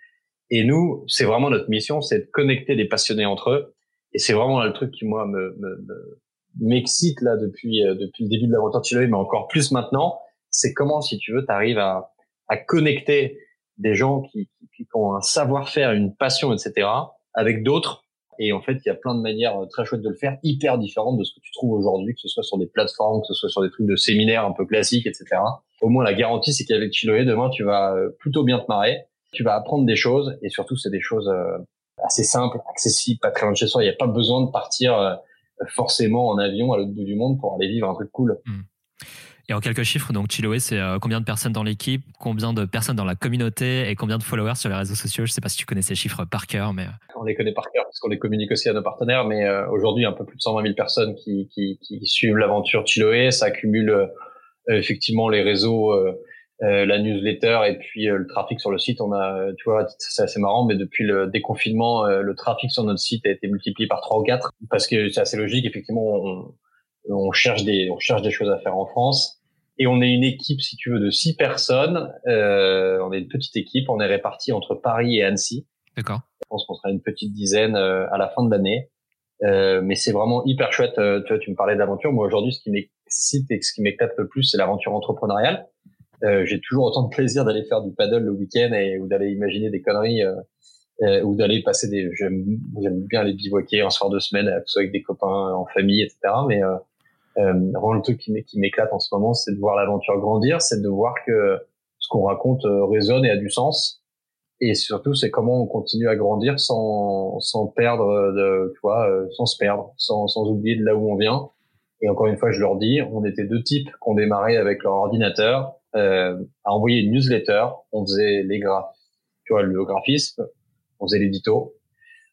Speaker 3: Et nous, c'est vraiment notre mission, c'est de connecter des passionnés entre eux. Et c'est vraiment là le truc qui moi me, me, me m'excite là depuis euh, depuis le début de l'aventure Chiloé, mais encore plus maintenant, c'est comment, si tu veux, tu arrives à, à connecter des gens qui, qui, qui ont un savoir-faire, une passion, etc., avec d'autres. Et en fait, il y a plein de manières euh, très chouettes de le faire, hyper différentes de ce que tu trouves aujourd'hui, que ce soit sur des plateformes, que ce soit sur des trucs de séminaires un peu classiques, etc. Au moins, la garantie, c'est qu'avec Chiloé, demain, tu vas euh, plutôt bien te marrer, tu vas apprendre des choses, et surtout, c'est des choses assez simples, accessibles, pas très loin de chez soi. Il n'y a pas besoin de partir forcément en avion à l'autre bout du monde pour aller vivre un truc cool. Hmm.
Speaker 2: Et en quelques chiffres, donc Chiloé, c'est euh, combien de personnes dans l'équipe, combien de personnes dans la communauté et combien de followers sur les réseaux sociaux? Je sais pas si tu connais ces chiffres par cœur, mais
Speaker 3: on les connaît par cœur parce qu'on les communique aussi à nos partenaires. Mais euh, aujourd'hui, un peu plus de 120 000 personnes qui, qui, qui suivent l'aventure Chiloé. Ça accumule euh, effectivement les réseaux euh, la newsletter et puis euh, le trafic sur le site. On a, tu vois, c'est assez marrant, mais depuis le déconfinement, euh, le trafic sur notre site a été multiplié par trois ou quatre parce que c'est assez logique. Effectivement, on, on, cherche des, on cherche des choses à faire en France. Et on est une équipe, si tu veux, de six personnes. on est une petite équipe. On est répartis entre Paris et Annecy.
Speaker 2: D'accord.
Speaker 3: Je pense qu'on sera une petite dizaine à la fin de l'année. Euh, mais c'est vraiment hyper chouette. tu vois, tu me parlais d'aventure. Moi, aujourd'hui, ce qui m'excite et ce qui m'éclate le plus, c'est l'aventure entrepreneuriale. Euh, j'ai toujours autant de plaisir d'aller faire du paddle le week-end et ou d'aller imaginer des conneries euh, euh, ou d'aller passer des. J'aime bien aller bivouaquer un soir de semaine, soit avec des copains, en famille, etc. Mais euh, vraiment le truc qui m'éclate en ce moment, c'est de voir l'aventure grandir, c'est de voir que ce qu'on raconte résonne et a du sens. Et surtout, c'est comment on continue à grandir sans, sans perdre, de, tu vois, sans se perdre, sans, sans oublier de là où on vient. Et encore une fois, je leur dis, on était deux types qui ont démarré avec leur ordinateur, euh, à envoyer une newsletter. On faisait les graphes, tu vois, le graphisme, on faisait l'édito.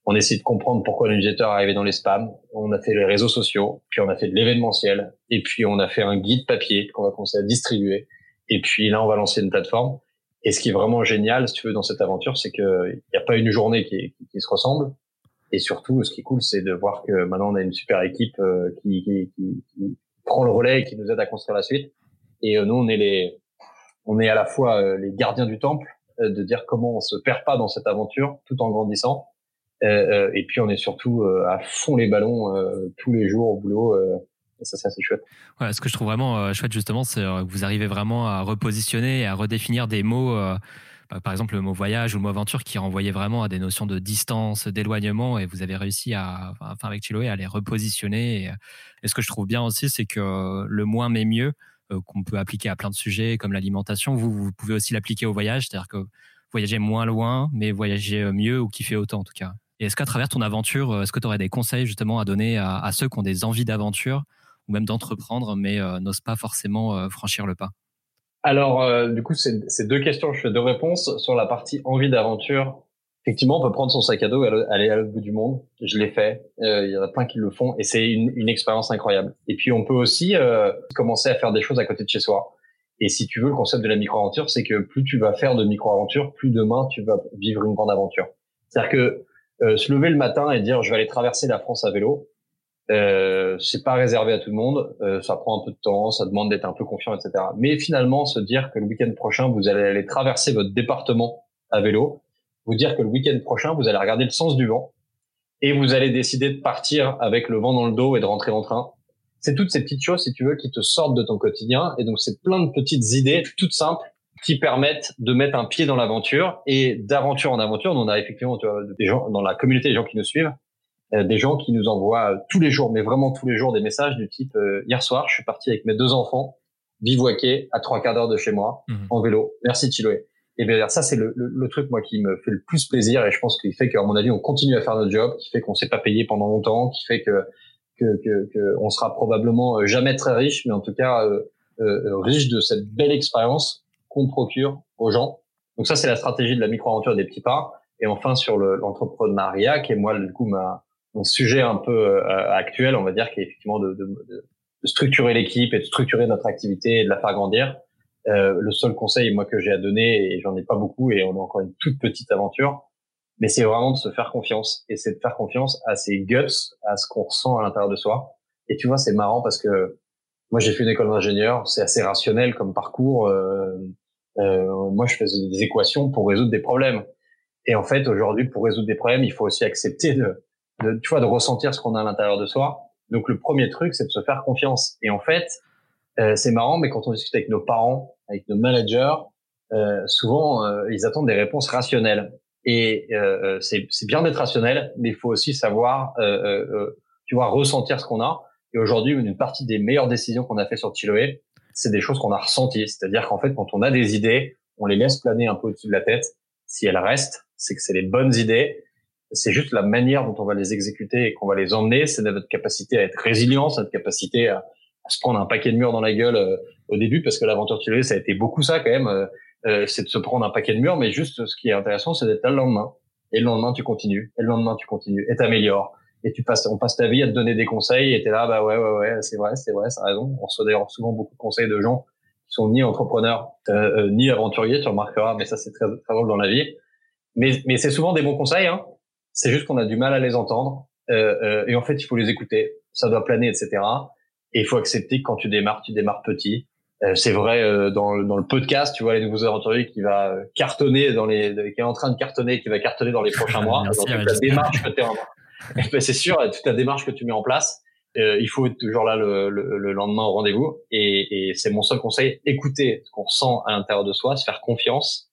Speaker 3: On essayait de comprendre pourquoi le newsletter arrivait dans les spams. On a fait les réseaux sociaux, puis on a fait de l'événementiel, et puis on a fait un guide papier qu'on va commencer à distribuer. Et puis là, on va lancer une plateforme. Et ce qui est vraiment génial, si tu veux, dans cette aventure, c'est qu'il n'y a pas une journée qui, qui, se ressemble. Et surtout, ce qui est cool, c'est de voir que maintenant, on a une super équipe euh, qui, qui, qui, prend le relais et qui nous aide à construire la suite. Et euh, nous, on est les, on est à la fois euh, les gardiens du temple, euh, de dire comment on se perd pas dans cette aventure tout en grandissant. Euh, et puis on est surtout à fond les ballons tous les jours au boulot Et ça, c'est assez chouette.
Speaker 2: Ouais, ce que je trouve vraiment chouette, justement, c'est que vous arrivez vraiment à repositionner et à redéfinir des mots bah, par exemple le mot voyage ou le mot aventure qui renvoyait vraiment à des notions de distance, d'éloignement, et vous avez réussi à, enfin avec Chiloé, à les repositionner. Et, ce que je trouve bien aussi, c'est que le moins mais mieux euh, qu'on peut appliquer à plein de sujets comme l'alimentation, vous, pouvez aussi l'appliquer au voyage, c'est-à-dire que voyager moins loin, mais voyager mieux ou kiffer autant en tout cas. Est-ce qu'à travers ton aventure, est-ce que tu aurais des conseils justement à donner à, ceux qui ont des envies d'aventure ou même d'entreprendre mais euh, n'osent pas forcément euh, franchir le pas?
Speaker 3: Alors, euh, du coup, c'est deux questions. Je fais deux réponses. Sur la partie envie d'aventure, effectivement, on peut prendre son sac à dos et aller à l'autre bout du monde. Je l'ai fait. Euh, il y en a plein qui le font et c'est une, une, expérience incroyable. Et puis, on peut aussi euh, commencer à faire des choses à côté de chez soi. Et si tu veux, le concept de la micro-aventure, c'est que plus tu vas faire de micro-aventure, plus demain, tu vas vivre une grande aventure. C'est-à-dire que se lever le matin et dire je vais aller traverser la France à vélo, euh, c'est pas réservé à tout le monde, euh, ça prend un peu de temps, ça demande d'être un peu confiant, etc. Mais finalement, se dire que le week-end prochain, vous allez aller traverser votre département à vélo, vous dire que le week-end prochain, vous allez regarder le sens du vent et vous allez décider de partir avec le vent dans le dos et de rentrer en train. C'est toutes ces petites choses, si tu veux, qui te sortent de ton quotidien. Et donc, c'est plein de petites idées toutes simples qui permettent de mettre un pied dans l'aventure et d'aventure en aventure. On a effectivement tu vois, des gens dans la communauté, des gens qui nous suivent euh, des gens qui nous envoient tous les jours, mais vraiment tous les jours, des messages du type euh, hier soir, je suis parti avec mes deux enfants bivouaquer à trois quarts d'heure de chez moi mhm. en vélo. Merci Chiloé. Et bien ça c'est le, le, truc moi qui me fait le plus plaisir et je pense qu'il fait qu'à mon avis on continue à faire notre job, qui fait qu'on s'est pas payé pendant longtemps, qui fait que que, que, que on sera probablement jamais très riche, mais en tout cas euh, riche de cette belle expérience qu'on procure aux gens. Donc ça c'est la stratégie de la micro-aventure des petits pas. Et enfin sur l'entrepreneuriat qui est moi du coup ma un sujet un peu euh, actuel, on va dire, qui est effectivement de, de, de, structurer l'équipe et de structurer notre activité et de la faire grandir. Euh, le seul conseil, moi, que j'ai à donner, et j'en ai pas beaucoup, et on a encore une toute petite aventure, mais c'est vraiment de se faire confiance. Et c'est de faire confiance à ses guts, à ce qu'on ressent à l'intérieur de soi. Et tu vois, c'est marrant parce que moi, j'ai fait une école d'ingénieur, c'est assez rationnel comme parcours. Euh, euh, moi, je faisais des équations pour résoudre des problèmes. Et en fait, aujourd'hui, pour résoudre des problèmes, il faut aussi accepter de, de, tu vois, de ressentir ce qu'on a à l'intérieur de soi. Donc le premier truc, c'est de se faire confiance. Et en fait, euh, c'est marrant, mais quand on discute avec nos parents, avec nos managers, euh, souvent euh, ils attendent des réponses rationnelles. Et euh, euh, c'est bien d'être rationnel, mais il faut aussi savoir, tu vois, ressentir ce qu'on a. Et aujourd'hui, une partie des meilleures décisions qu'on a fait sur Chiloé, c'est des choses qu'on a ressenties. C'est-à-dire qu'en fait, quand on a des idées, on les laisse planer un peu au-dessus de la tête. Si elles restent, c'est que c'est les bonnes idées c'est juste la manière dont on va les exécuter et qu'on va les emmener. C'est notre capacité à être résilient, notre capacité à, se prendre un paquet de murs dans la gueule euh, au début, parce que l'aventure tirée, ça a été beaucoup ça quand même. Euh, euh, c'est de se prendre un paquet de murs, mais juste ce qui est intéressant, c'est d'être là le lendemain. Et le lendemain, tu continues. Et le lendemain, tu continues. Et t'améliores. Et tu passes, on passe ta vie à te donner des conseils. Et t'es là, bah ouais, ouais, ouais, c'est vrai, c'est vrai, ça raison. On reçoit d'ailleurs souvent beaucoup de conseils de gens qui sont ni entrepreneurs, ni aventuriers, tu remarqueras, mais ça c'est très, très drôle dans la vie. Mais, mais c'est souvent des bons conseils, hein. C'est juste qu'on a du mal à les entendre. Euh, euh, et en fait, il faut les écouter. Ça doit planer, etc. Et il faut accepter que quand tu démarres, tu démarres petit. Euh, c'est vrai euh, dans, dans, le podcast, tu vois, les nouveaux aventuriers qui va cartonner dans les, qui est en train de cartonner, qui va cartonner dans les prochains mois. Merci, donc, la démarche que ben, c'est sûr, toute la démarche que tu mets en place, euh, il faut être toujours là le, le, le lendemain au rendez-vous. Et, et c'est mon seul conseil écouter ce qu'on ressent à l'intérieur de soi, se faire confiance,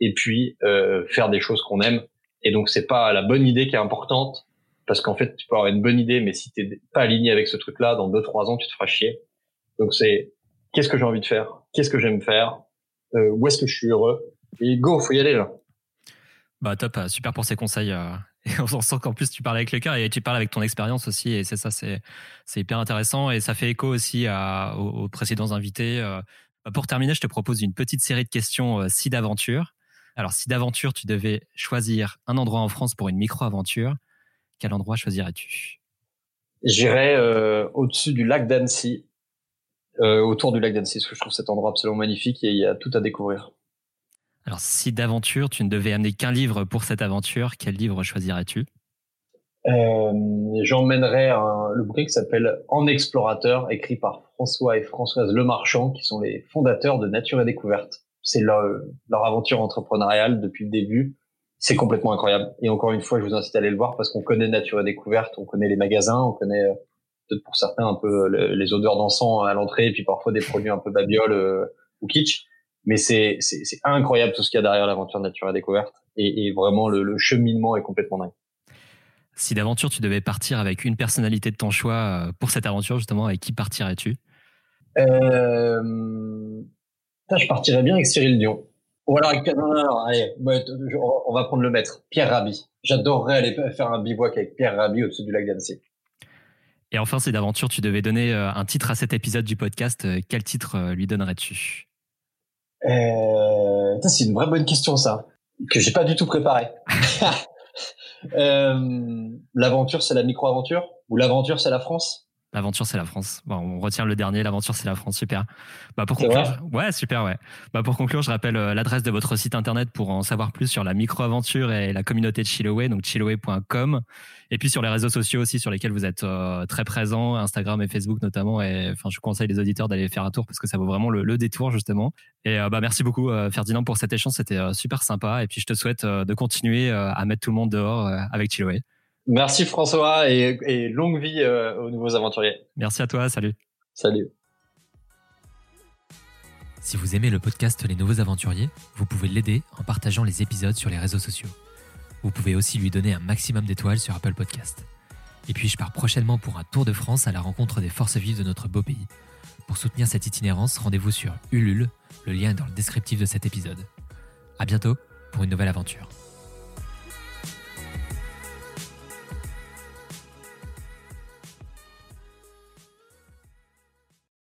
Speaker 3: et puis euh, faire des choses qu'on aime et donc, c'est pas la bonne idée qui est importante, parce qu'en fait, tu peux avoir une bonne idée, mais si t'es pas aligné avec ce truc-là, dans deux, trois ans, tu te feras chier. Donc, c'est qu'est-ce que j'ai envie de faire? Qu'est-ce que j'aime faire? Euh, Où est-ce que je suis heureux? Et go, faut y aller là.
Speaker 2: Bah top, euh, super pour ces conseils. Euh, et on sent qu'en plus tu parles avec le cœur et tu parles avec ton expérience aussi. Et c'est ça, c'est hyper intéressant et ça fait écho aussi à, aux, précédents invités. Bah, pour terminer, je te propose une petite série de questions si d'aventure. Alors, si d'aventure tu devais choisir un endroit en France pour une micro-aventure, quel endroit choisirais-tu?
Speaker 3: J'irais euh, au-dessus du lac d'Annecy, euh, autour du lac d'Annecy, je trouve cet endroit absolument magnifique et il y a tout à découvrir.
Speaker 2: Alors, si d'aventure tu ne devais amener qu'un livre pour cette aventure, quel livre choisirais-tu?
Speaker 3: Euh, J'emmènerais le bouquin qui s'appelle En explorateur, écrit par François et Françoise Lemarchand, qui sont les fondateurs de Nature et Découverte c'est leur, leur aventure entrepreneuriale depuis le début. C'est complètement incroyable. Et encore une fois, je vous incite à aller le voir parce qu'on connaît Nature et Découverte, on connaît les magasins, on connaît peut-être pour certains un peu les odeurs d'encens à l'entrée, puis parfois des produits un peu babioles ou kitsch. Mais c'est c'est incroyable tout ce qu'il y a derrière l'aventure nature et découverte, et, et vraiment le, le cheminement est complètement dingue.
Speaker 2: Si d'aventure tu devais partir avec une personnalité de ton choix pour cette aventure justement, avec qui partirais-tu?
Speaker 3: Euh, je partirais bien avec Cyril Dion. Ou alors, non, non, allez, on va prendre le maître, Pierre Rabhi. J'adorerais aller faire un bivouac avec Pierre Rabhi au-dessus du lac d'Annecy.
Speaker 2: Et enfin, c'est d'aventure, tu devais donner euh, un titre à cet épisode du podcast. Euh, quel titre euh, lui donnerais-tu?
Speaker 3: Euh, C'est une vraie bonne question, ça, que j'ai pas du tout préparé. euh, l'aventure, c'est la micro-aventure Ou l'aventure, c'est la France?
Speaker 2: L'aventure, c'est la France. Bon, on retient le dernier. L'aventure, c'est la France. Super. Bah, pour conclure, ouais, super, ouais. Bah, pour conclure, je rappelle euh, l'adresse de votre site internet pour en savoir plus sur la micro-aventure et la communauté de Chiloé, donc chiloé.com. Et puis sur les réseaux sociaux aussi, sur lesquels vous êtes euh, très présents, Instagram et Facebook notamment. Et enfin, je conseille les auditeurs d'aller faire un tour parce que ça vaut vraiment le, détour justement. Et euh, bah, merci beaucoup Ferdinand pour cet échange. C'était super sympa. Et puis je te souhaite de continuer à mettre tout le monde dehors avec Chiloé.
Speaker 3: Merci François et, longue vie euh, aux nouveaux aventuriers.
Speaker 2: Merci à toi, salut.
Speaker 3: Salut.
Speaker 2: Si vous aimez le podcast Les Nouveaux Aventuriers, vous pouvez l'aider en partageant les épisodes sur les réseaux sociaux. Vous pouvez aussi lui donner un maximum d'étoiles sur Apple Podcast. Et puis je pars prochainement pour un tour de France à la rencontre des forces vives de notre beau pays. Pour soutenir cette itinérance, rendez-vous sur Ulule, le lien est dans le descriptif de cet épisode. À bientôt pour une nouvelle aventure.